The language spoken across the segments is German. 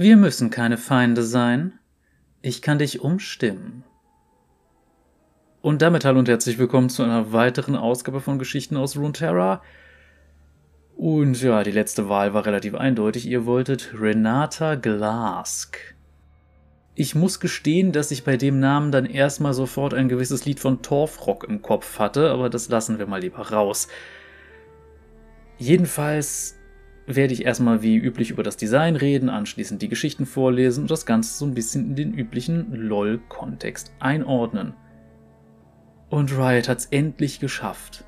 Wir müssen keine Feinde sein. Ich kann dich umstimmen. Und damit hallo und herzlich willkommen zu einer weiteren Ausgabe von Geschichten aus Runeterra. Und ja, die letzte Wahl war relativ eindeutig. Ihr wolltet Renata Glask. Ich muss gestehen, dass ich bei dem Namen dann erstmal sofort ein gewisses Lied von Torfrock im Kopf hatte, aber das lassen wir mal lieber raus. Jedenfalls werde ich erstmal wie üblich über das Design reden, anschließend die Geschichten vorlesen und das Ganze so ein bisschen in den üblichen LOL-Kontext einordnen. Und Riot hat's endlich geschafft.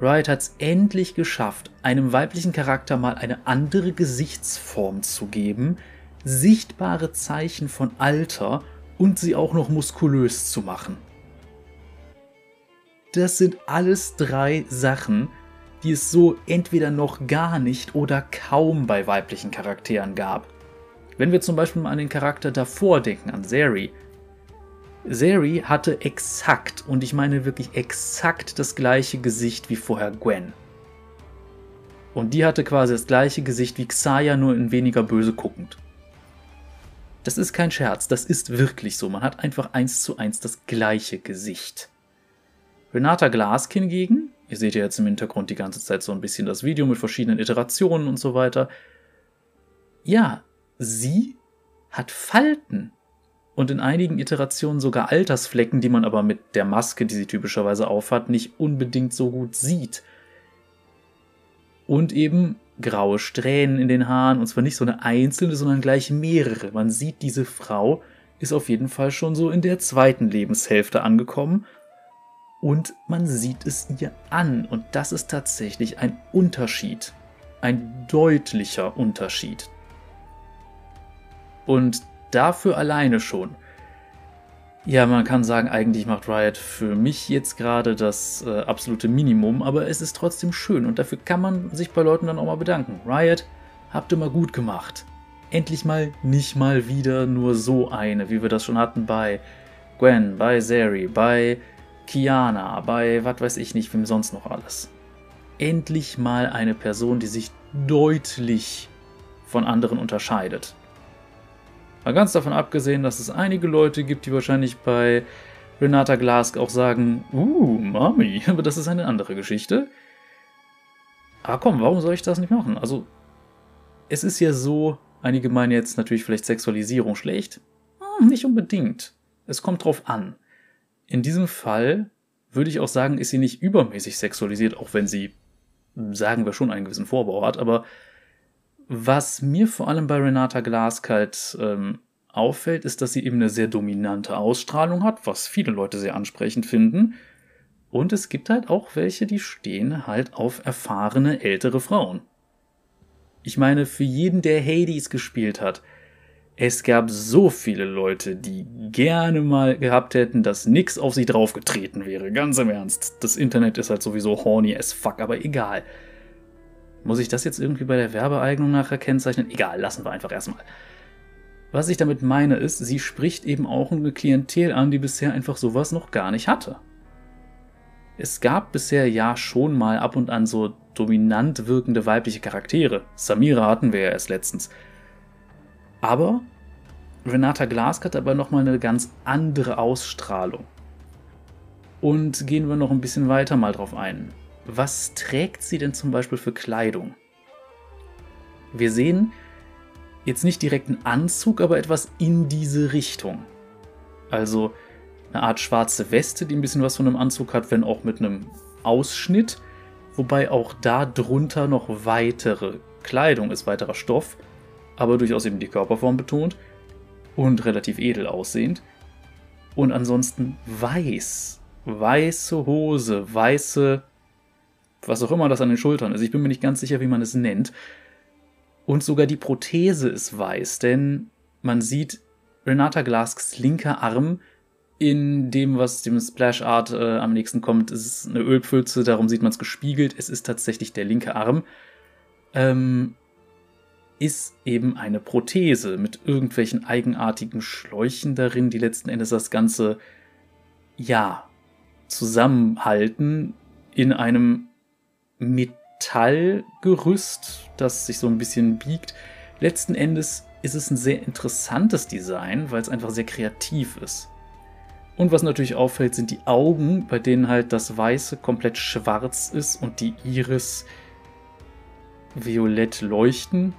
Riot hat's endlich geschafft, einem weiblichen Charakter mal eine andere Gesichtsform zu geben, sichtbare Zeichen von Alter und sie auch noch muskulös zu machen. Das sind alles drei Sachen, die es so entweder noch gar nicht oder kaum bei weiblichen Charakteren gab. Wenn wir zum Beispiel mal an den Charakter davor denken, an Zeri. Zeri hatte exakt, und ich meine wirklich exakt das gleiche Gesicht wie vorher Gwen. Und die hatte quasi das gleiche Gesicht wie Xayah, nur in weniger böse guckend. Das ist kein Scherz, das ist wirklich so. Man hat einfach eins zu eins das gleiche Gesicht. Renata Glask hingegen Ihr seht ja jetzt im Hintergrund die ganze Zeit so ein bisschen das Video mit verschiedenen Iterationen und so weiter. Ja, sie hat Falten und in einigen Iterationen sogar Altersflecken, die man aber mit der Maske, die sie typischerweise aufhat, nicht unbedingt so gut sieht. Und eben graue Strähnen in den Haaren, und zwar nicht so eine einzelne, sondern gleich mehrere. Man sieht, diese Frau ist auf jeden Fall schon so in der zweiten Lebenshälfte angekommen und man sieht es ihr an. Und das ist tatsächlich ein Unterschied. Ein deutlicher Unterschied. Und dafür alleine schon. Ja, man kann sagen, eigentlich macht Riot für mich jetzt gerade das äh, absolute Minimum, aber es ist trotzdem schön und dafür kann man sich bei Leuten dann auch mal bedanken. Riot, habt ihr mal gut gemacht. Endlich mal nicht mal wieder nur so eine, wie wir das schon hatten bei Gwen, bei Zeri, bei Kiana, bei was weiß ich nicht, wem sonst noch alles. Endlich mal eine Person, die sich deutlich von anderen unterscheidet. Mal ganz davon abgesehen, dass es einige Leute gibt, die wahrscheinlich bei Renata Glask auch sagen, uh, Mami, aber das ist eine andere Geschichte. Aber komm, warum soll ich das nicht machen? Also, es ist ja so, einige meinen jetzt natürlich vielleicht Sexualisierung schlecht. Hm, nicht unbedingt. Es kommt drauf an. In diesem Fall würde ich auch sagen, ist sie nicht übermäßig sexualisiert, auch wenn sie, sagen wir schon, einen gewissen Vorbau hat. Aber was mir vor allem bei Renata Glask halt ähm, auffällt, ist, dass sie eben eine sehr dominante Ausstrahlung hat, was viele Leute sehr ansprechend finden. Und es gibt halt auch welche, die stehen halt auf erfahrene ältere Frauen. Ich meine, für jeden, der Hades gespielt hat, es gab so viele Leute, die gerne mal gehabt hätten, dass nix auf sie draufgetreten wäre. Ganz im Ernst. Das Internet ist halt sowieso horny as fuck, aber egal. Muss ich das jetzt irgendwie bei der Werbeeignung nachher kennzeichnen? Egal, lassen wir einfach erstmal. Was ich damit meine ist, sie spricht eben auch eine Klientel an, die bisher einfach sowas noch gar nicht hatte. Es gab bisher ja schon mal ab und an so dominant wirkende weibliche Charaktere. Samira hatten wir ja erst letztens. Aber Renata Glask hat aber nochmal eine ganz andere Ausstrahlung. Und gehen wir noch ein bisschen weiter mal drauf ein. Was trägt sie denn zum Beispiel für Kleidung? Wir sehen jetzt nicht direkt einen Anzug, aber etwas in diese Richtung. Also eine Art schwarze Weste, die ein bisschen was von einem Anzug hat, wenn auch mit einem Ausschnitt, wobei auch da drunter noch weitere Kleidung ist, weiterer Stoff aber durchaus eben die Körperform betont und relativ edel aussehend. Und ansonsten weiß. Weiße Hose, weiße, was auch immer das an den Schultern ist. Ich bin mir nicht ganz sicher, wie man es nennt. Und sogar die Prothese ist weiß, denn man sieht Renata Glasks linker Arm in dem, was dem Splash Art äh, am nächsten kommt, ist eine Ölpfütze, darum sieht man es gespiegelt. Es ist tatsächlich der linke Arm. Ähm, ist eben eine Prothese mit irgendwelchen eigenartigen Schläuchen darin, die letzten Endes das Ganze, ja, zusammenhalten in einem Metallgerüst, das sich so ein bisschen biegt. letzten Endes ist es ein sehr interessantes Design, weil es einfach sehr kreativ ist. Und was natürlich auffällt, sind die Augen, bei denen halt das Weiße komplett schwarz ist und die Iris violett leuchten.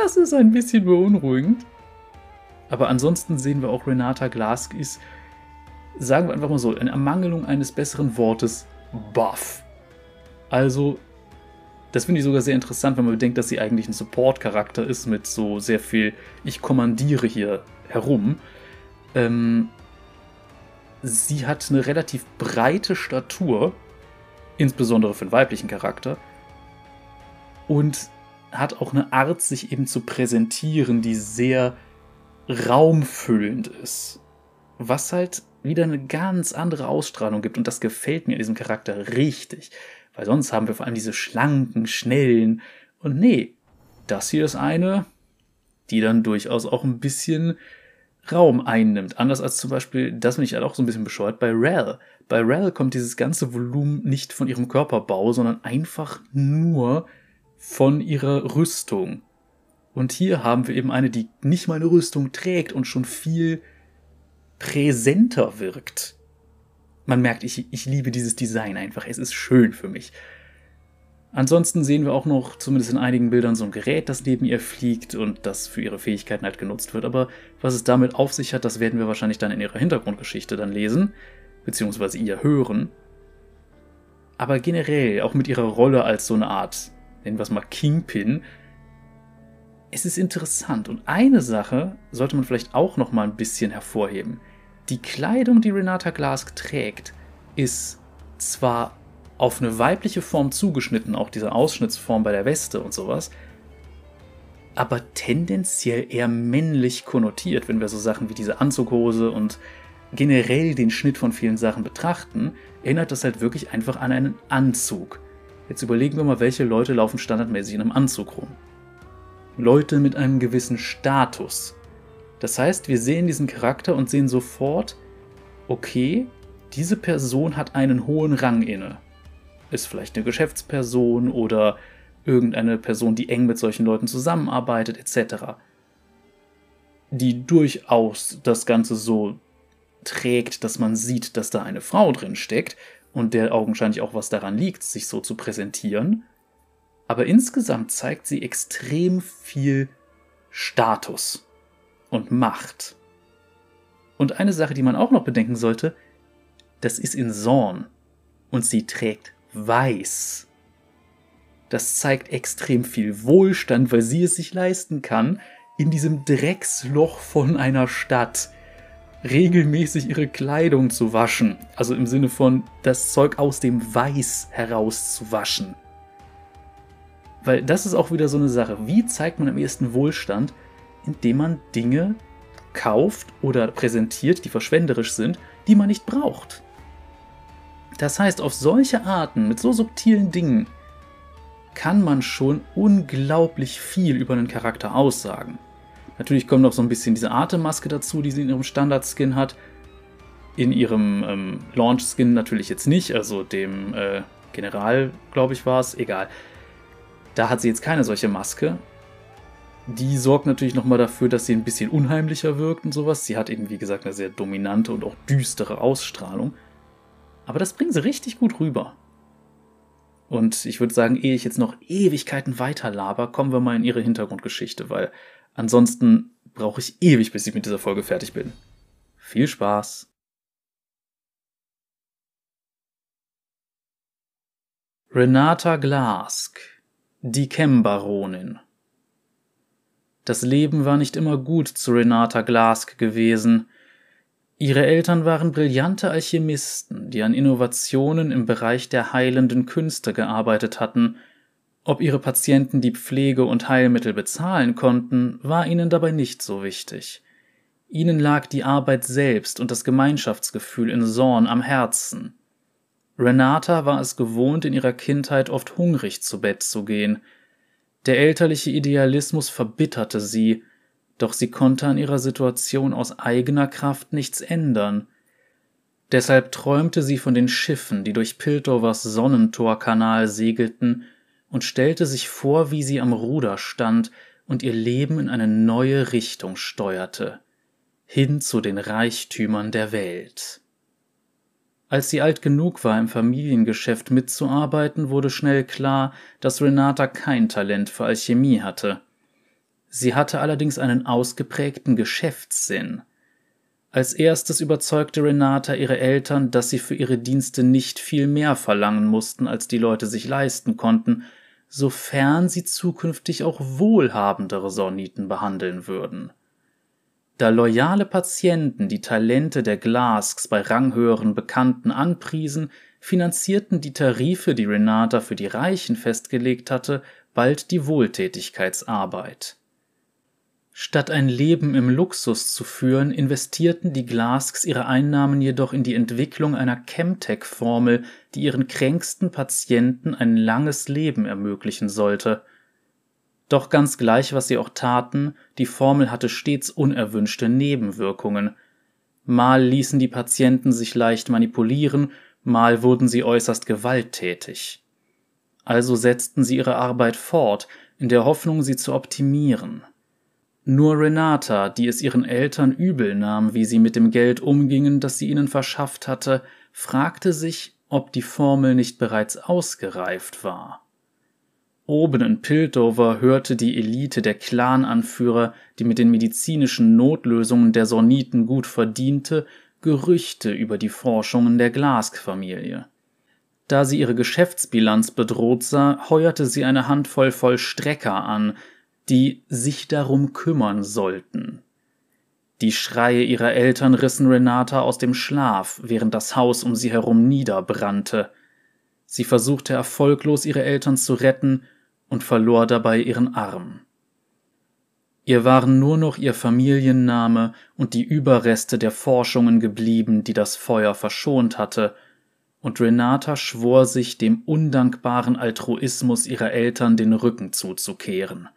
Das ist ein bisschen beunruhigend. Aber ansonsten sehen wir auch Renata Glask ist, sagen wir einfach mal so, in Ermangelung eines besseren Wortes, buff. Also, das finde ich sogar sehr interessant, wenn man bedenkt, dass sie eigentlich ein Support-Charakter ist mit so sehr viel, ich kommandiere hier herum. Ähm, sie hat eine relativ breite Statur, insbesondere für einen weiblichen Charakter, und hat auch eine Art, sich eben zu präsentieren, die sehr raumfüllend ist. Was halt wieder eine ganz andere Ausstrahlung gibt und das gefällt mir in diesem Charakter richtig. Weil sonst haben wir vor allem diese schlanken, schnellen und nee, das hier ist eine, die dann durchaus auch ein bisschen Raum einnimmt. Anders als zum Beispiel, das bin ich halt auch so ein bisschen bescheuert, bei Rel. Bei Rel kommt dieses ganze Volumen nicht von ihrem Körperbau, sondern einfach nur von ihrer Rüstung. Und hier haben wir eben eine, die nicht mal eine Rüstung trägt und schon viel präsenter wirkt. Man merkt, ich, ich liebe dieses Design einfach. Es ist schön für mich. Ansonsten sehen wir auch noch, zumindest in einigen Bildern, so ein Gerät, das neben ihr fliegt und das für ihre Fähigkeiten halt genutzt wird. Aber was es damit auf sich hat, das werden wir wahrscheinlich dann in ihrer Hintergrundgeschichte dann lesen, beziehungsweise ihr hören. Aber generell, auch mit ihrer Rolle als so eine Art nennen wir es mal Kingpin, es ist interessant. Und eine Sache sollte man vielleicht auch noch mal ein bisschen hervorheben. Die Kleidung, die Renata Glask trägt, ist zwar auf eine weibliche Form zugeschnitten, auch diese Ausschnittsform bei der Weste und sowas, aber tendenziell eher männlich konnotiert, wenn wir so Sachen wie diese Anzughose und generell den Schnitt von vielen Sachen betrachten, erinnert das halt wirklich einfach an einen Anzug. Jetzt überlegen wir mal, welche Leute laufen standardmäßig in einem Anzug rum. Leute mit einem gewissen Status. Das heißt, wir sehen diesen Charakter und sehen sofort, okay, diese Person hat einen hohen Rang inne. Ist vielleicht eine Geschäftsperson oder irgendeine Person, die eng mit solchen Leuten zusammenarbeitet, etc. Die durchaus das Ganze so trägt, dass man sieht, dass da eine Frau drin steckt, und der augenscheinlich auch was daran liegt, sich so zu präsentieren. Aber insgesamt zeigt sie extrem viel Status und Macht. Und eine Sache, die man auch noch bedenken sollte, das ist in Zorn und sie trägt weiß. Das zeigt extrem viel Wohlstand, weil sie es sich leisten kann, in diesem Drecksloch von einer Stadt regelmäßig ihre Kleidung zu waschen. Also im Sinne von das Zeug aus dem Weiß heraus zu waschen. Weil das ist auch wieder so eine Sache. Wie zeigt man am ehesten Wohlstand? Indem man Dinge kauft oder präsentiert, die verschwenderisch sind, die man nicht braucht. Das heißt, auf solche Arten, mit so subtilen Dingen, kann man schon unglaublich viel über einen Charakter aussagen. Natürlich kommt noch so ein bisschen diese Atemmaske dazu, die sie in ihrem Standard-Skin hat. In ihrem ähm, Launch-Skin natürlich jetzt nicht, also dem äh, General, glaube ich, war es, egal. Da hat sie jetzt keine solche Maske. Die sorgt natürlich nochmal dafür, dass sie ein bisschen unheimlicher wirkt und sowas. Sie hat eben, wie gesagt, eine sehr dominante und auch düstere Ausstrahlung. Aber das bringt sie richtig gut rüber. Und ich würde sagen, ehe ich jetzt noch Ewigkeiten weiter laber, kommen wir mal in ihre Hintergrundgeschichte, weil Ansonsten brauche ich ewig, bis ich mit dieser Folge fertig bin. Viel Spaß! Renata Glask, die Chem-Baronin. Das Leben war nicht immer gut zu Renata Glask gewesen. Ihre Eltern waren brillante Alchemisten, die an Innovationen im Bereich der heilenden Künste gearbeitet hatten ob ihre Patienten die Pflege und Heilmittel bezahlen konnten, war ihnen dabei nicht so wichtig. Ihnen lag die Arbeit selbst und das Gemeinschaftsgefühl in Sorn am Herzen. Renata war es gewohnt, in ihrer Kindheit oft hungrig zu Bett zu gehen. Der elterliche Idealismus verbitterte sie, doch sie konnte an ihrer Situation aus eigener Kraft nichts ändern. Deshalb träumte sie von den Schiffen, die durch Piltovers Sonnentorkanal segelten und stellte sich vor, wie sie am Ruder stand und ihr Leben in eine neue Richtung steuerte, hin zu den Reichtümern der Welt. Als sie alt genug war, im Familiengeschäft mitzuarbeiten, wurde schnell klar, dass Renata kein Talent für Alchemie hatte. Sie hatte allerdings einen ausgeprägten Geschäftssinn. Als erstes überzeugte Renata ihre Eltern, dass sie für ihre Dienste nicht viel mehr verlangen mussten, als die Leute sich leisten konnten, sofern sie zukünftig auch wohlhabendere Sorniten behandeln würden. Da loyale Patienten die Talente der Glasks bei ranghöheren Bekannten anpriesen, finanzierten die Tarife, die Renata für die Reichen festgelegt hatte, bald die Wohltätigkeitsarbeit. Statt ein Leben im Luxus zu führen, investierten die Glasks ihre Einnahmen jedoch in die Entwicklung einer Chemtech-Formel, die ihren kränksten Patienten ein langes Leben ermöglichen sollte – doch ganz gleich, was sie auch taten, die Formel hatte stets unerwünschte Nebenwirkungen. Mal ließen die Patienten sich leicht manipulieren, mal wurden sie äußerst gewalttätig. Also setzten sie ihre Arbeit fort, in der Hoffnung, sie zu optimieren. Nur Renata, die es ihren Eltern übel nahm, wie sie mit dem Geld umgingen, das sie ihnen verschafft hatte, fragte sich, ob die Formel nicht bereits ausgereift war. Oben in Piltover hörte die Elite der Clananführer, die mit den medizinischen Notlösungen der Sorniten gut verdiente, Gerüchte über die Forschungen der Glask-Familie. Da sie ihre Geschäftsbilanz bedroht sah, heuerte sie eine Handvoll Vollstrecker an, die sich darum kümmern sollten. Die Schreie ihrer Eltern rissen Renata aus dem Schlaf, während das Haus um sie herum niederbrannte. Sie versuchte erfolglos ihre Eltern zu retten und verlor dabei ihren Arm. Ihr waren nur noch ihr Familienname und die Überreste der Forschungen geblieben, die das Feuer verschont hatte, und Renata schwor sich, dem undankbaren Altruismus ihrer Eltern den Rücken zuzukehren.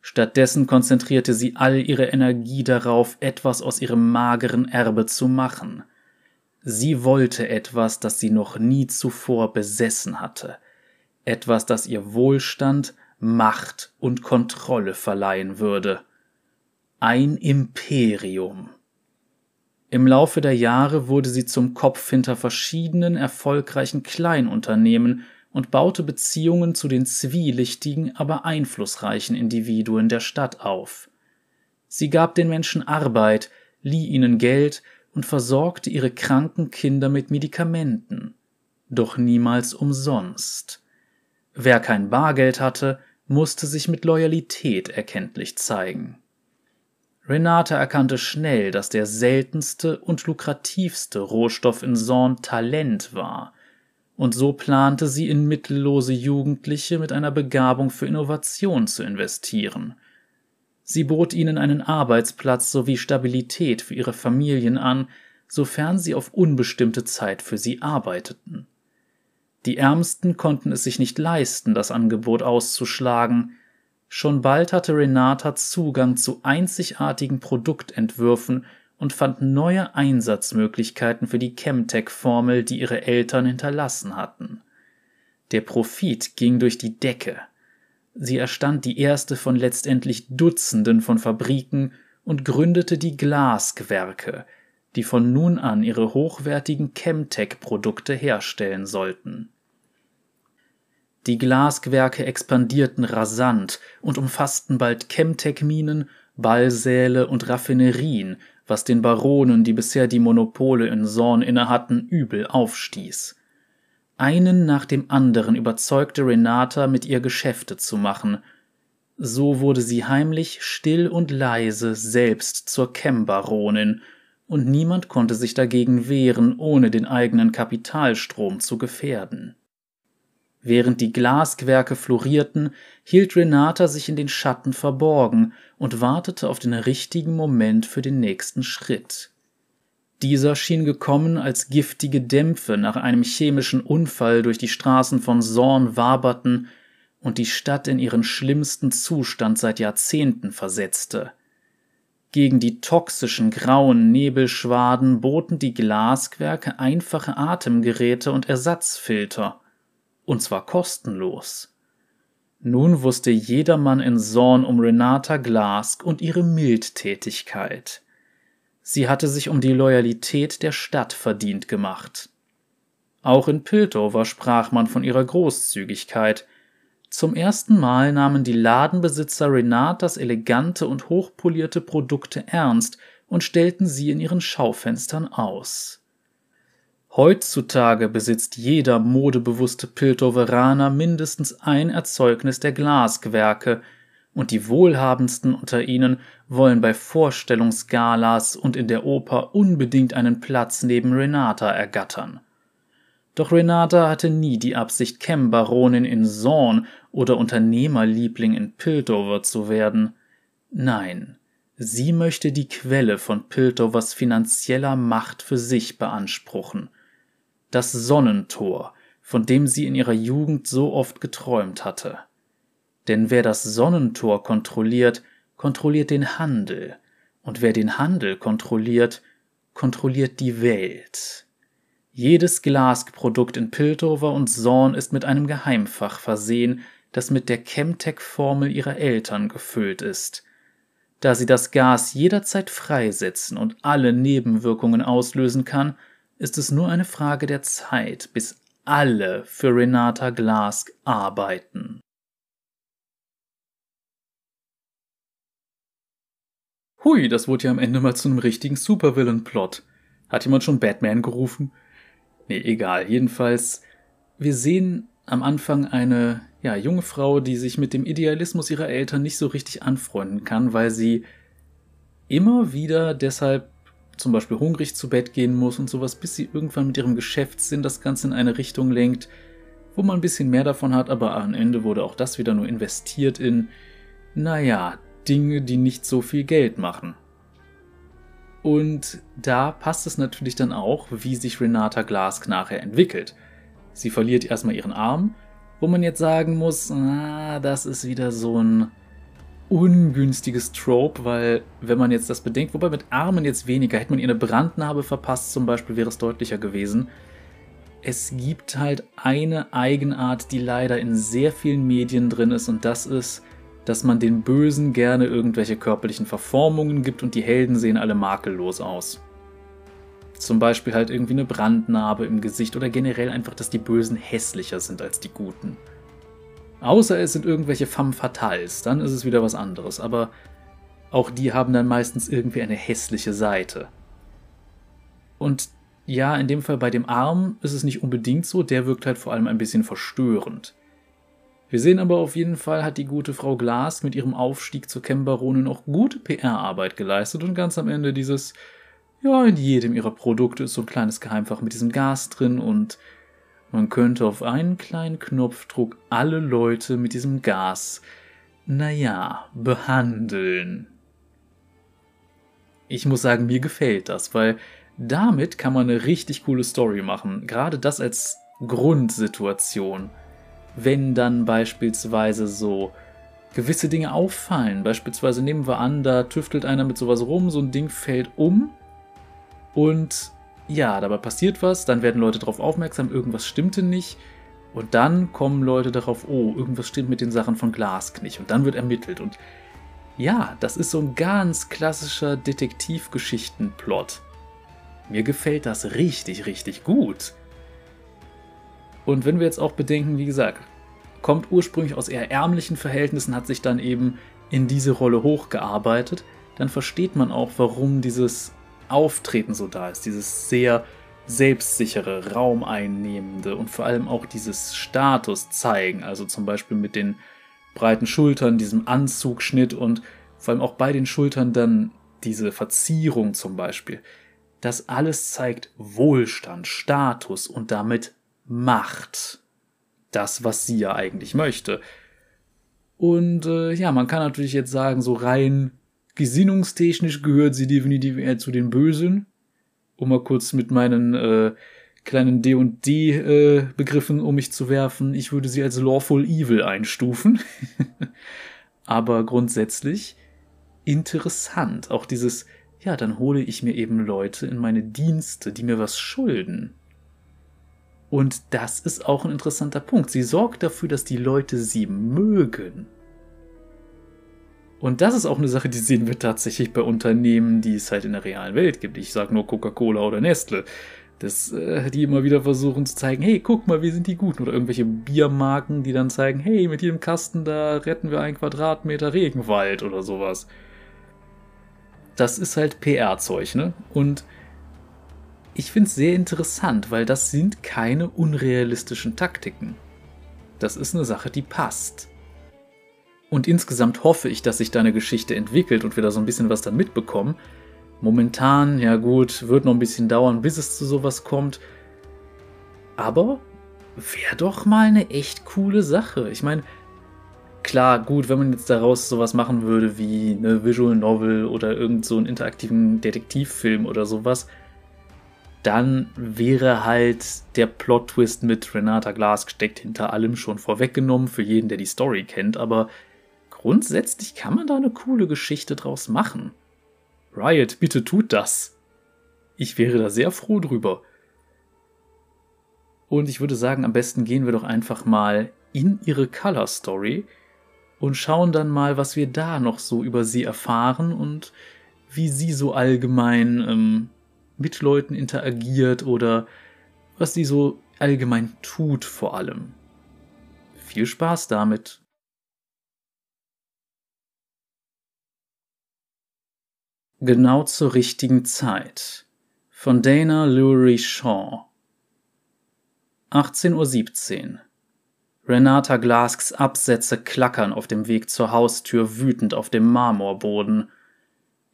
Stattdessen konzentrierte sie all ihre Energie darauf, etwas aus ihrem mageren Erbe zu machen. Sie wollte etwas, das sie noch nie zuvor besessen hatte – etwas, das ihr Wohlstand, Macht und Kontrolle verleihen würde. Ein Imperium. Im Laufe der Jahre wurde sie zum Kopf hinter verschiedenen erfolgreichen Kleinunternehmen und baute Beziehungen zu den zwielichtigen, aber einflussreichen Individuen der Stadt auf. Sie gab den Menschen Arbeit, lieh ihnen Geld und versorgte ihre kranken Kinder mit Medikamenten. Doch niemals umsonst. Wer kein Bargeld hatte, musste sich mit Loyalität erkenntlich zeigen. Renate erkannte schnell, dass der seltenste und lukrativste Rohstoff in Sorn Talent war, und so plante sie in mittellose Jugendliche mit einer Begabung für Innovation zu investieren. Sie bot ihnen einen Arbeitsplatz sowie Stabilität für ihre Familien an, sofern sie auf unbestimmte Zeit für sie arbeiteten. Die Ärmsten konnten es sich nicht leisten, das Angebot auszuschlagen. Schon bald hatte Renata Zugang zu einzigartigen Produktentwürfen und fand neue Einsatzmöglichkeiten für die Chemtech-Formel, die ihre Eltern hinterlassen hatten. Der Profit ging durch die Decke. Sie erstand die erste von letztendlich Dutzenden von Fabriken und gründete die Glasgewerke, die von nun an ihre hochwertigen Chemtech-Produkte herstellen sollten. Die Glasgewerke expandierten rasant und umfassten bald Chemtech-Minen, Ballsäle und Raffinerien, was den Baronen, die bisher die Monopole in Sorn innehatten, übel aufstieß. Einen nach dem anderen überzeugte Renata, mit ihr Geschäfte zu machen. So wurde sie heimlich, still und leise selbst zur Chem-Baronin und niemand konnte sich dagegen wehren, ohne den eigenen Kapitalstrom zu gefährden. Während die Glasgewerke florierten, hielt Renata sich in den Schatten verborgen und wartete auf den richtigen Moment für den nächsten Schritt. Dieser schien gekommen, als giftige Dämpfe nach einem chemischen Unfall durch die Straßen von Sorn waberten und die Stadt in ihren schlimmsten Zustand seit Jahrzehnten versetzte. Gegen die toxischen grauen Nebelschwaden boten die Glaswerke einfache Atemgeräte und Ersatzfilter, und zwar kostenlos. Nun wusste jedermann in Zorn um Renata Glask und ihre Mildtätigkeit. Sie hatte sich um die Loyalität der Stadt verdient gemacht. Auch in Piltover sprach man von ihrer Großzügigkeit. Zum ersten Mal nahmen die Ladenbesitzer Renatas elegante und hochpolierte Produkte ernst und stellten sie in ihren Schaufenstern aus. Heutzutage besitzt jeder modebewusste Piltoveraner mindestens ein Erzeugnis der Glasgewerke, und die wohlhabendsten unter ihnen wollen bei Vorstellungsgalas und in der Oper unbedingt einen Platz neben Renata ergattern. Doch Renata hatte nie die Absicht, Chem-Baronin in Zorn oder Unternehmerliebling in Piltover zu werden. Nein, sie möchte die Quelle von Piltovers finanzieller Macht für sich beanspruchen – das Sonnentor, von dem sie in ihrer Jugend so oft geträumt hatte. Denn wer das Sonnentor kontrolliert, kontrolliert den Handel, und wer den Handel kontrolliert, kontrolliert die Welt. Jedes Glasprodukt in Piltover und Zorn ist mit einem Geheimfach versehen, das mit der Chemtech-Formel ihrer Eltern gefüllt ist. Da sie das Gas jederzeit freisetzen und alle Nebenwirkungen auslösen kann, ist es nur eine Frage der Zeit, bis alle für Renata Glask arbeiten. Hui, das wurde ja am Ende mal zu einem richtigen Supervillain-Plot. Hat jemand schon Batman gerufen? Nee, egal. Jedenfalls, wir sehen am Anfang eine ja, junge Frau, die sich mit dem Idealismus ihrer Eltern nicht so richtig anfreunden kann, weil sie immer wieder deshalb zum Beispiel hungrig zu Bett gehen muss und sowas, bis sie irgendwann mit ihrem Geschäftssinn das Ganze in eine Richtung lenkt, wo man ein bisschen mehr davon hat, aber am Ende wurde auch das wieder nur investiert in, naja, Dinge, die nicht so viel Geld machen. Und da passt es natürlich dann auch, wie sich Renata Glask nachher entwickelt. Sie verliert erstmal ihren Arm, wo man jetzt sagen muss, ah, das ist wieder so ein ungünstiges Trope, weil wenn man jetzt das bedenkt, wobei mit Armen jetzt weniger, hätte man ihr eine Brandnarbe verpasst zum Beispiel, wäre es deutlicher gewesen. Es gibt halt eine Eigenart, die leider in sehr vielen Medien drin ist und das ist, dass man den Bösen gerne irgendwelche körperlichen Verformungen gibt und die Helden sehen alle makellos aus. Zum Beispiel halt irgendwie eine Brandnarbe im Gesicht oder generell einfach, dass die Bösen hässlicher sind als die Guten. Außer es sind irgendwelche femme fatales, dann ist es wieder was anderes, aber auch die haben dann meistens irgendwie eine hässliche Seite. Und ja, in dem Fall bei dem Arm ist es nicht unbedingt so, der wirkt halt vor allem ein bisschen verstörend. Wir sehen aber auf jeden Fall, hat die gute Frau Glas mit ihrem Aufstieg zur Chem-Baronin auch gute PR-Arbeit geleistet und ganz am Ende dieses, ja, in jedem ihrer Produkte ist so ein kleines Geheimfach mit diesem Gas drin und man könnte auf einen kleinen Knopfdruck alle Leute mit diesem Gas, naja, behandeln. Ich muss sagen, mir gefällt das, weil damit kann man eine richtig coole Story machen. Gerade das als Grundsituation. Wenn dann beispielsweise so gewisse Dinge auffallen. Beispielsweise nehmen wir an, da tüftelt einer mit sowas rum, so ein Ding fällt um und ja, dabei passiert was, dann werden Leute darauf aufmerksam, irgendwas stimmte nicht. Und dann kommen Leute darauf, oh, irgendwas stimmt mit den Sachen von Glask nicht. Und dann wird ermittelt. Und ja, das ist so ein ganz klassischer Detektivgeschichtenplot. Mir gefällt das richtig, richtig gut. Und wenn wir jetzt auch bedenken, wie gesagt, kommt ursprünglich aus eher ärmlichen Verhältnissen, hat sich dann eben in diese Rolle hochgearbeitet, dann versteht man auch, warum dieses Auftreten so da ist, dieses sehr selbstsichere, raumeinnehmende und vor allem auch dieses Status zeigen, also zum Beispiel mit den breiten Schultern, diesem Anzugschnitt und vor allem auch bei den Schultern dann diese Verzierung zum Beispiel. Das alles zeigt Wohlstand, Status und damit Macht. Das, was sie ja eigentlich möchte. Und äh, ja, man kann natürlich jetzt sagen, so rein Gesinnungstechnisch gehört sie definitiv eher zu den Bösen. Um mal kurz mit meinen äh, kleinen D&D-Begriffen äh, um mich zu werfen. Ich würde sie als Lawful Evil einstufen. Aber grundsätzlich interessant. Auch dieses, ja, dann hole ich mir eben Leute in meine Dienste, die mir was schulden. Und das ist auch ein interessanter Punkt. Sie sorgt dafür, dass die Leute sie mögen. Und das ist auch eine Sache, die sehen wir tatsächlich bei Unternehmen, die es halt in der realen Welt gibt. Ich sage nur Coca-Cola oder Nestle. Das, äh, die immer wieder versuchen zu zeigen, hey, guck mal, wir sind die Guten. Oder irgendwelche Biermarken, die dann zeigen, hey, mit jedem Kasten, da retten wir einen Quadratmeter Regenwald oder sowas. Das ist halt PR-Zeug, ne? Und ich finde es sehr interessant, weil das sind keine unrealistischen Taktiken. Das ist eine Sache, die passt. Und insgesamt hoffe ich, dass sich da eine Geschichte entwickelt und wir da so ein bisschen was dann mitbekommen. Momentan, ja gut, wird noch ein bisschen dauern, bis es zu sowas kommt. Aber wäre doch mal eine echt coole Sache. Ich meine, klar, gut, wenn man jetzt daraus sowas machen würde wie eine Visual Novel oder irgend so einen interaktiven Detektivfilm oder sowas, dann wäre halt der Plot-Twist mit Renata Glass steckt hinter allem schon vorweggenommen für jeden, der die Story kennt, aber grundsätzlich kann man da eine coole Geschichte draus machen. Riot, bitte tut das. Ich wäre da sehr froh drüber. Und ich würde sagen, am besten gehen wir doch einfach mal in ihre Color Story und schauen dann mal, was wir da noch so über sie erfahren und wie sie so allgemein ähm, mit Leuten interagiert oder was sie so allgemein tut vor allem. Viel Spaß damit. Genau zur richtigen Zeit. Von Dana Lurie Shaw. 18.17 Uhr. Renata Glasks Absätze klackern auf dem Weg zur Haustür wütend auf dem Marmorboden.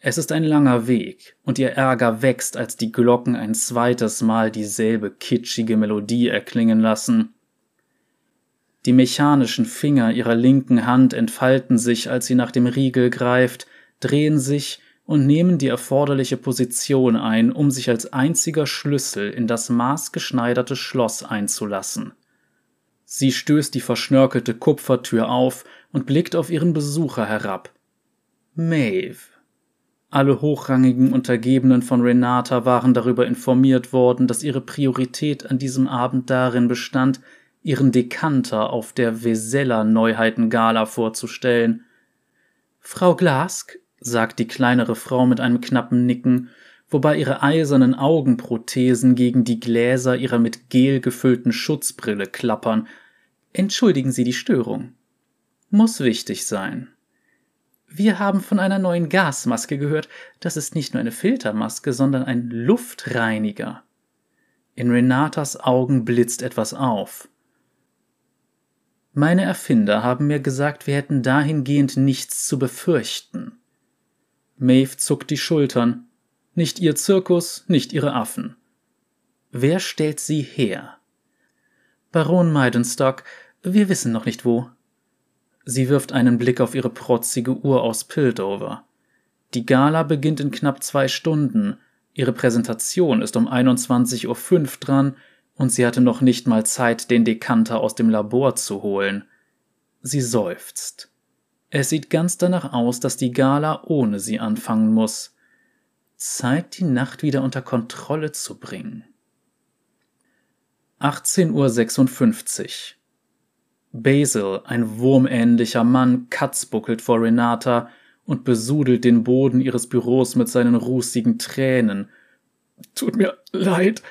Es ist ein langer Weg, und ihr Ärger wächst, als die Glocken ein zweites Mal dieselbe kitschige Melodie erklingen lassen. Die mechanischen Finger ihrer linken Hand entfalten sich, als sie nach dem Riegel greift, drehen sich und nehmen die erforderliche Position ein, um sich als einziger Schlüssel in das maßgeschneiderte Schloss einzulassen. Sie stößt die verschnörkelte Kupfertür auf und blickt auf ihren Besucher herab. Maeve. Alle hochrangigen Untergebenen von Renata waren darüber informiert worden, dass ihre Priorität an diesem Abend darin bestand, ihren Dekanter auf der Vesella Neuheitengala vorzustellen. Frau Glask, sagt die kleinere Frau mit einem knappen Nicken, wobei ihre eisernen Augenprothesen gegen die Gläser ihrer mit Gel gefüllten Schutzbrille klappern. Entschuldigen Sie die Störung. Muss wichtig sein. Wir haben von einer neuen Gasmaske gehört. Das ist nicht nur eine Filtermaske, sondern ein Luftreiniger. In Renatas Augen blitzt etwas auf. Meine Erfinder haben mir gesagt, wir hätten dahingehend nichts zu befürchten. Maeve zuckt die Schultern. Nicht ihr Zirkus, nicht ihre Affen. Wer stellt sie her? Baron Meidenstock, wir wissen noch nicht wo. Sie wirft einen Blick auf ihre protzige Uhr aus Pildover. Die Gala beginnt in knapp zwei Stunden. Ihre Präsentation ist um 21.05 Uhr dran und sie hatte noch nicht mal Zeit, den Dekanter aus dem Labor zu holen. Sie seufzt. Es sieht ganz danach aus, dass die Gala ohne sie anfangen muss. Zeit, die Nacht wieder unter Kontrolle zu bringen. 18.56 Uhr. Basil, ein wurmähnlicher Mann, katzbuckelt vor Renata und besudelt den Boden ihres Büros mit seinen rußigen Tränen. Tut mir leid,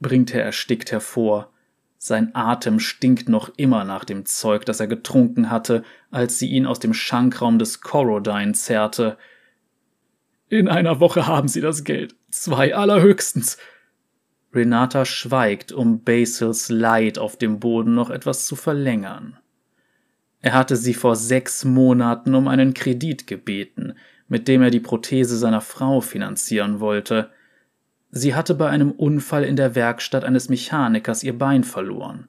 bringt er erstickt hervor. Sein Atem stinkt noch immer nach dem Zeug, das er getrunken hatte, als sie ihn aus dem Schankraum des Corodine zerrte. In einer Woche haben Sie das Geld. Zwei allerhöchstens. Renata schweigt, um Basils Leid auf dem Boden noch etwas zu verlängern. Er hatte sie vor sechs Monaten um einen Kredit gebeten, mit dem er die Prothese seiner Frau finanzieren wollte. Sie hatte bei einem Unfall in der Werkstatt eines Mechanikers ihr Bein verloren.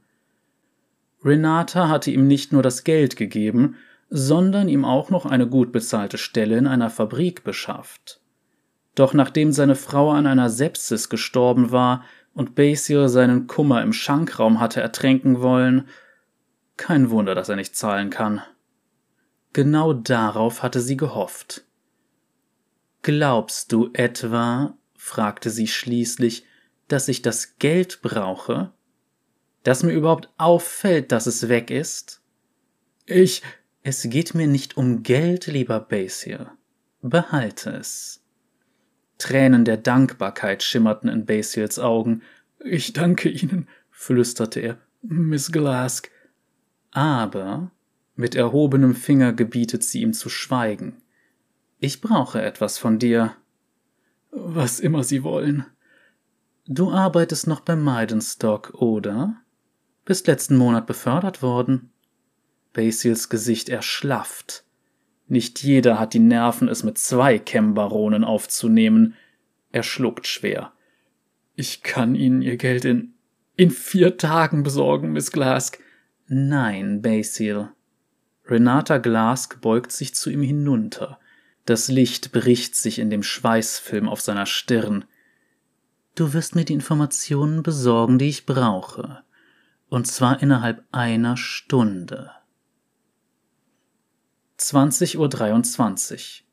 Renata hatte ihm nicht nur das Geld gegeben, sondern ihm auch noch eine gut bezahlte Stelle in einer Fabrik beschafft. Doch nachdem seine Frau an einer Sepsis gestorben war und Basil seinen Kummer im Schankraum hatte ertränken wollen, kein Wunder, dass er nicht zahlen kann. Genau darauf hatte sie gehofft. Glaubst du etwa, fragte sie schließlich, dass ich das Geld brauche? Dass mir überhaupt auffällt, dass es weg ist? Ich. Es geht mir nicht um Geld, lieber Basil. Behalte es. Tränen der Dankbarkeit schimmerten in Basils Augen. Ich danke Ihnen, flüsterte er. Miss Glask. Aber mit erhobenem Finger gebietet sie ihm zu schweigen. Ich brauche etwas von dir. Was immer Sie wollen. Du arbeitest noch bei Maidenstock, oder? Bist letzten Monat befördert worden. Basils Gesicht erschlafft. Nicht jeder hat die Nerven, es mit zwei Chem-Baronen aufzunehmen. Er schluckt schwer. Ich kann Ihnen Ihr Geld in in vier Tagen besorgen, Miss Glask. Nein, Basil. Renata Glask beugt sich zu ihm hinunter. Das Licht bricht sich in dem Schweißfilm auf seiner Stirn. Du wirst mir die Informationen besorgen, die ich brauche. Und zwar innerhalb einer Stunde. 20.23 Uhr.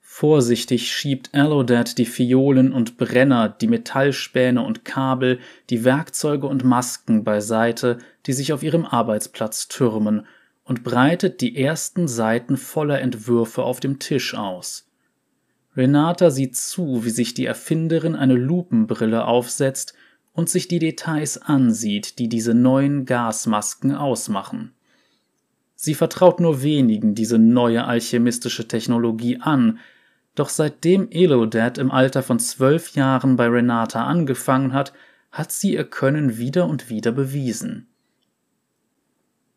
Vorsichtig schiebt Alodad die Fiolen und Brenner, die Metallspäne und Kabel, die Werkzeuge und Masken beiseite, die sich auf ihrem Arbeitsplatz türmen, und breitet die ersten Seiten voller Entwürfe auf dem Tisch aus. Renata sieht zu, wie sich die Erfinderin eine Lupenbrille aufsetzt und sich die Details ansieht, die diese neuen Gasmasken ausmachen. Sie vertraut nur wenigen diese neue alchemistische Technologie an, doch seitdem Elodad im Alter von zwölf Jahren bei Renata angefangen hat, hat sie ihr Können wieder und wieder bewiesen.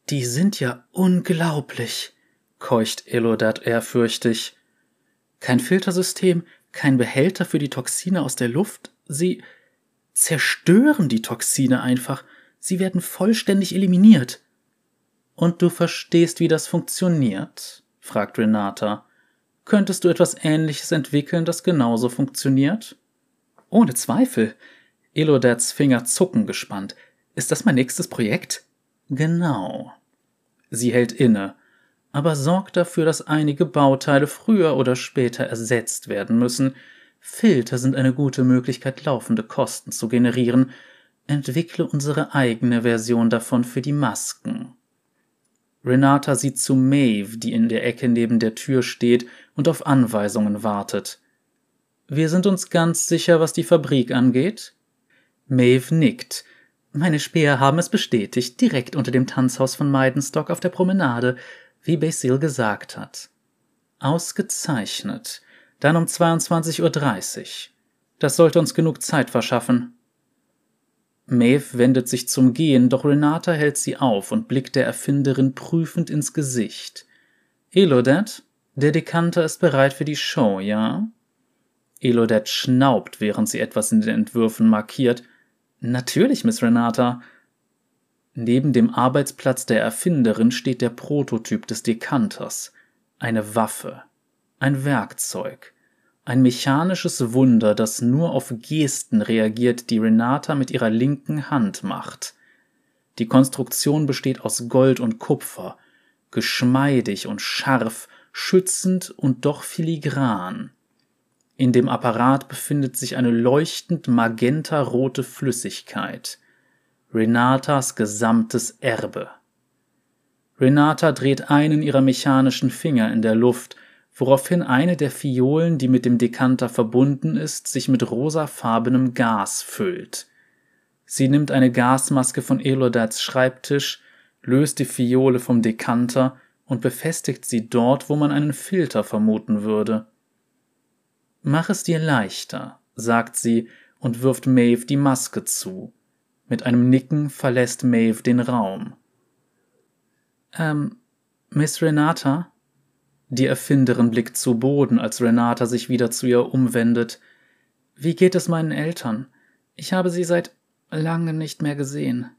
Die sind ja unglaublich, keucht Elodad ehrfürchtig. Kein Filtersystem, kein Behälter für die Toxine aus der Luft, sie zerstören die Toxine einfach, sie werden vollständig eliminiert. Und du verstehst, wie das funktioniert? fragt Renata. Könntest du etwas Ähnliches entwickeln, das genauso funktioniert? Ohne Zweifel. Elodats Finger zucken gespannt. Ist das mein nächstes Projekt? Genau. Sie hält inne, aber sorgt dafür, dass einige Bauteile früher oder später ersetzt werden müssen. Filter sind eine gute Möglichkeit, laufende Kosten zu generieren. Entwickle unsere eigene Version davon für die Masken. Renata sieht zu Maeve, die in der Ecke neben der Tür steht und auf Anweisungen wartet. Wir sind uns ganz sicher, was die Fabrik angeht? Maeve nickt. Meine Späher haben es bestätigt, direkt unter dem Tanzhaus von Maidenstock auf der Promenade, wie Basil gesagt hat. Ausgezeichnet. Dann um 22.30 Uhr. Das sollte uns genug Zeit verschaffen. Maeve wendet sich zum Gehen, doch Renata hält sie auf und blickt der Erfinderin prüfend ins Gesicht. Elodette, der Dekanter ist bereit für die Show, ja? Elodette schnaubt, während sie etwas in den Entwürfen markiert. Natürlich, Miss Renata. Neben dem Arbeitsplatz der Erfinderin steht der Prototyp des Dekanters. Eine Waffe. Ein Werkzeug. Ein mechanisches Wunder, das nur auf Gesten reagiert, die Renata mit ihrer linken Hand macht. Die Konstruktion besteht aus Gold und Kupfer, geschmeidig und scharf, schützend und doch filigran. In dem Apparat befindet sich eine leuchtend magentarote Flüssigkeit. Renatas gesamtes Erbe. Renata dreht einen ihrer mechanischen Finger in der Luft, woraufhin eine der Fiolen, die mit dem Dekanter verbunden ist, sich mit rosafarbenem Gas füllt. Sie nimmt eine Gasmaske von Elodats Schreibtisch, löst die Fiole vom Dekanter und befestigt sie dort, wo man einen Filter vermuten würde. Mach es dir leichter, sagt sie und wirft Maeve die Maske zu. Mit einem Nicken verlässt Maeve den Raum. Ähm, Miss Renata? Die Erfinderin blickt zu Boden, als Renata sich wieder zu ihr umwendet. Wie geht es meinen Eltern? Ich habe sie seit langem nicht mehr gesehen.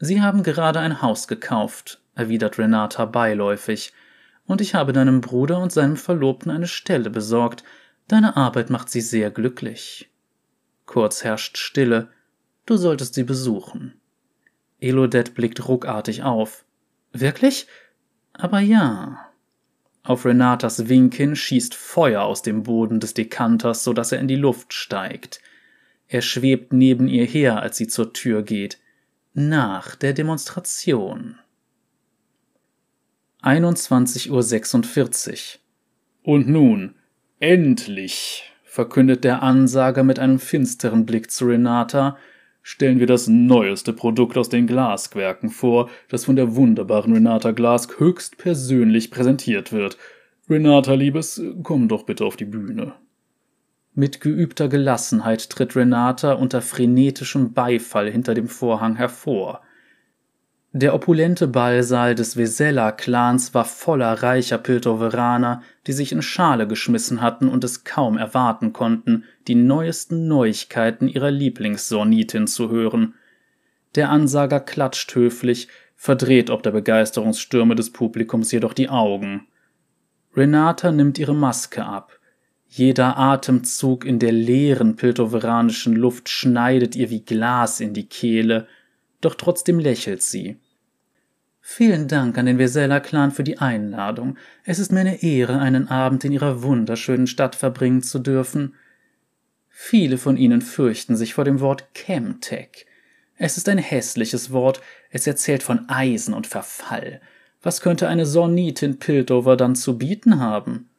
Sie haben gerade ein Haus gekauft, erwidert Renata beiläufig, und ich habe deinem Bruder und seinem Verlobten eine Stelle besorgt. Deine Arbeit macht sie sehr glücklich. Kurz herrscht Stille. Du solltest sie besuchen. Elodet blickt ruckartig auf. Wirklich? Aber ja. Auf Renatas Wink hin schießt Feuer aus dem Boden des Dekanters, so dass er in die Luft steigt. Er schwebt neben ihr her, als sie zur Tür geht. nach der Demonstration. 21.46 Uhr. Und nun, endlich, verkündet der Ansager mit einem finsteren Blick zu Renata, stellen wir das neueste Produkt aus den Glaswerken vor, das von der wunderbaren Renata Glask höchst persönlich präsentiert wird. Renata, Liebes, komm doch bitte auf die Bühne. Mit geübter Gelassenheit tritt Renata unter frenetischem Beifall hinter dem Vorhang hervor. Der opulente Ballsaal des Vesella-Clans war voller reicher Piltoveraner, die sich in Schale geschmissen hatten und es kaum erwarten konnten, die neuesten Neuigkeiten ihrer Lieblingssornitin zu hören. Der Ansager klatscht höflich, verdreht ob der Begeisterungsstürme des Publikums jedoch die Augen. Renata nimmt ihre Maske ab. Jeder Atemzug in der leeren piltoveranischen Luft schneidet ihr wie Glas in die Kehle, doch trotzdem lächelt sie. Vielen Dank an den Vesela-Clan für die Einladung. Es ist mir eine Ehre, einen Abend in ihrer wunderschönen Stadt verbringen zu dürfen. Viele von ihnen fürchten sich vor dem Wort Chemtech. Es ist ein hässliches Wort, es erzählt von Eisen und Verfall. Was könnte eine Sornitin Piltover dann zu bieten haben?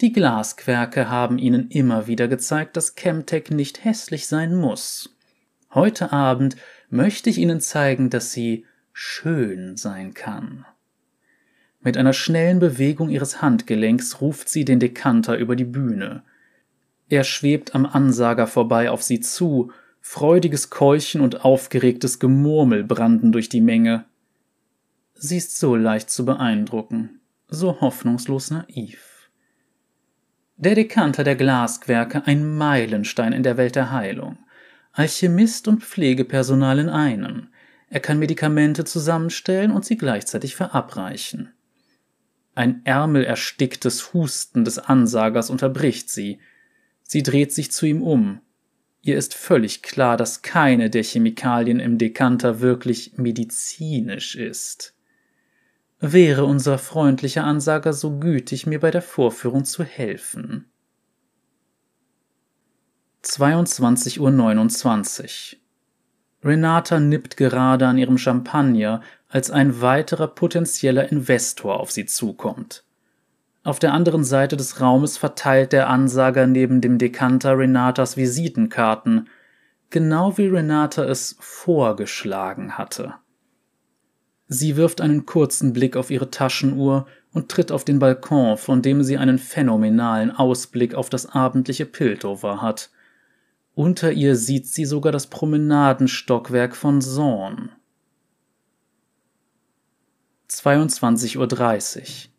Die Glasquerke haben ihnen immer wieder gezeigt, dass Chemtech nicht hässlich sein muss. Heute Abend möchte ich ihnen zeigen, dass sie schön sein kann. Mit einer schnellen Bewegung ihres Handgelenks ruft sie den Dekanter über die Bühne. Er schwebt am Ansager vorbei auf sie zu, freudiges Keuchen und aufgeregtes Gemurmel branden durch die Menge. Sie ist so leicht zu beeindrucken, so hoffnungslos naiv. Der Dekanter der Glaswerke ein Meilenstein in der Welt der Heilung. Alchemist und Pflegepersonal in einem. Er kann Medikamente zusammenstellen und sie gleichzeitig verabreichen. Ein ärmelersticktes Husten des Ansagers unterbricht sie. Sie dreht sich zu ihm um. Ihr ist völlig klar, dass keine der Chemikalien im Dekanter wirklich medizinisch ist. Wäre unser freundlicher Ansager so gütig, mir bei der Vorführung zu helfen. 22.29 Uhr. Renata nippt gerade an ihrem Champagner, als ein weiterer potenzieller Investor auf sie zukommt. Auf der anderen Seite des Raumes verteilt der Ansager neben dem Dekanter Renatas Visitenkarten, genau wie Renata es vorgeschlagen hatte. Sie wirft einen kurzen Blick auf ihre Taschenuhr und tritt auf den Balkon, von dem sie einen phänomenalen Ausblick auf das abendliche Piltover hat. Unter ihr sieht sie sogar das Promenadenstockwerk von Zorn. 22.30 Uhr.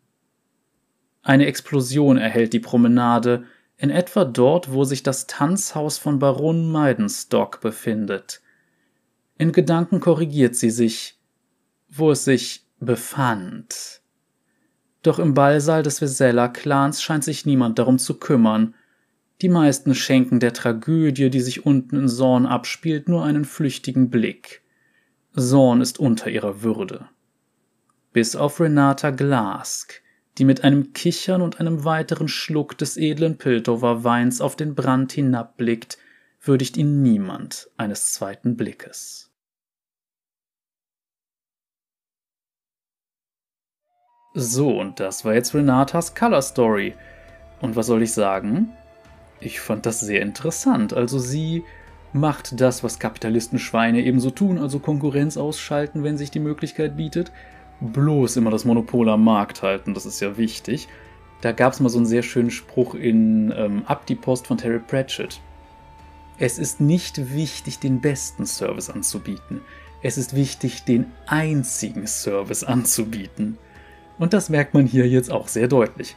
Eine Explosion erhellt die Promenade, in etwa dort, wo sich das Tanzhaus von Baron Meidenstock befindet. In Gedanken korrigiert sie sich, wo es sich befand. Doch im Ballsaal des Vesella-Clans scheint sich niemand darum zu kümmern. Die meisten schenken der Tragödie, die sich unten in Zorn abspielt, nur einen flüchtigen Blick. Zorn ist unter ihrer Würde. Bis auf Renata Glask, die mit einem Kichern und einem weiteren Schluck des edlen Piltover Weins auf den Brand hinabblickt, würdigt ihn niemand eines zweiten Blickes. So, und das war jetzt Renatas Color Story. Und was soll ich sagen? Ich fand das sehr interessant. Also sie macht das, was Kapitalistenschweine ebenso tun, also Konkurrenz ausschalten, wenn sich die Möglichkeit bietet. Bloß immer das Monopol am Markt halten, das ist ja wichtig. Da gab es mal so einen sehr schönen Spruch in ähm, Ab die Post von Terry Pratchett. Es ist nicht wichtig, den besten Service anzubieten. Es ist wichtig, den einzigen Service anzubieten. Und das merkt man hier jetzt auch sehr deutlich.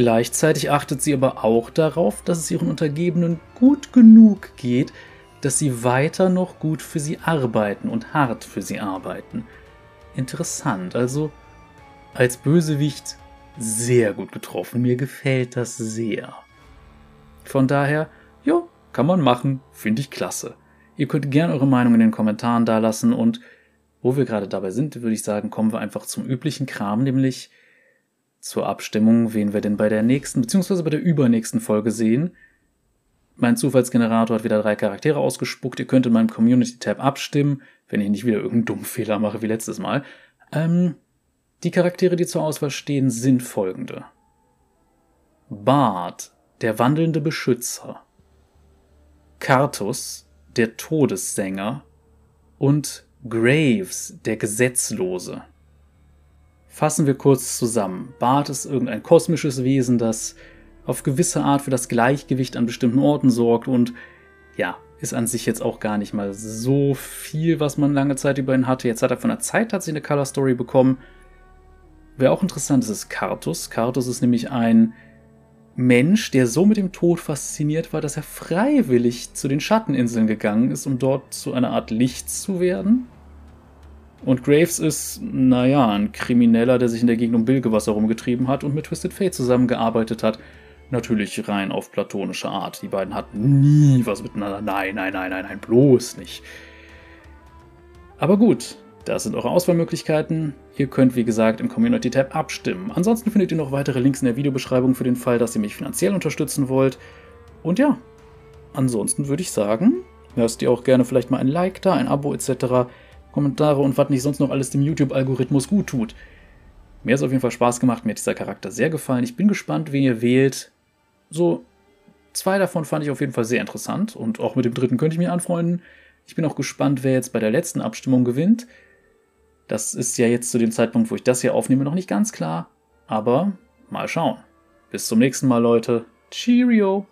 Gleichzeitig achtet sie aber auch darauf, dass es ihren Untergebenen gut genug geht, dass sie weiter noch gut für sie arbeiten und hart für sie arbeiten. Interessant, also als Bösewicht sehr gut getroffen. Mir gefällt das sehr. Von daher, ja, kann man machen, finde ich klasse. Ihr könnt gerne eure Meinung in den Kommentaren dalassen und wo wir gerade dabei sind, würde ich sagen, kommen wir einfach zum üblichen Kram, nämlich zur Abstimmung, wen wir denn bei der nächsten bzw. bei der übernächsten Folge sehen. Mein Zufallsgenerator hat wieder drei Charaktere ausgespuckt. Ihr könnt in meinem Community-Tab abstimmen. wenn ich nicht wieder irgendeinen dummen Fehler mache wie letztes Mal. Ähm, die Charaktere, die zur Auswahl stehen, sind folgende. Bart, der wandelnde Beschützer. Kartus, der Todessänger. Und Graves, der Gesetzlose. Fassen wir kurz zusammen. Bart ist irgendein kosmisches Wesen, das auf gewisse Art für das Gleichgewicht an bestimmten Orten sorgt und ja, ist an sich jetzt auch gar nicht mal so viel, was man lange Zeit über ihn hatte. Jetzt hat er von der Zeit tatsächlich eine Color Story bekommen. Wer auch interessant ist, ist Kartus. Kartus ist nämlich ein Mensch, der so mit dem Tod fasziniert war, dass er freiwillig zu den Schatteninseln gegangen ist, um dort zu einer Art Licht zu werden. Und Graves ist, naja, ein Krimineller, der sich in der Gegend um Bilgewasser rumgetrieben hat und mit Twisted Fate zusammengearbeitet hat. Natürlich rein auf platonische Art. Die beiden hatten nie was miteinander. Nein, nein, nein, nein, nein, bloß nicht. Aber gut, das sind eure Auswahlmöglichkeiten. Ihr könnt, wie gesagt, im Community-Tab abstimmen. Ansonsten findet ihr noch weitere Links in der Videobeschreibung für den Fall, dass ihr mich finanziell unterstützen wollt. Und ja, ansonsten würde ich sagen, lasst ihr auch gerne vielleicht mal ein Like da, ein Abo etc., Kommentare und was nicht sonst noch alles dem YouTube-Algorithmus gut tut. Mir hat es auf jeden Fall Spaß gemacht, mir hat dieser Charakter sehr gefallen. Ich bin gespannt, wen ihr wählt. So, zwei davon fand ich auf jeden Fall sehr interessant und auch mit dem dritten könnte ich mich anfreunden. Ich bin auch gespannt, wer jetzt bei der letzten Abstimmung gewinnt. Das ist ja jetzt zu dem Zeitpunkt, wo ich das hier aufnehme, noch nicht ganz klar. Aber mal schauen. Bis zum nächsten Mal, Leute. Cheerio!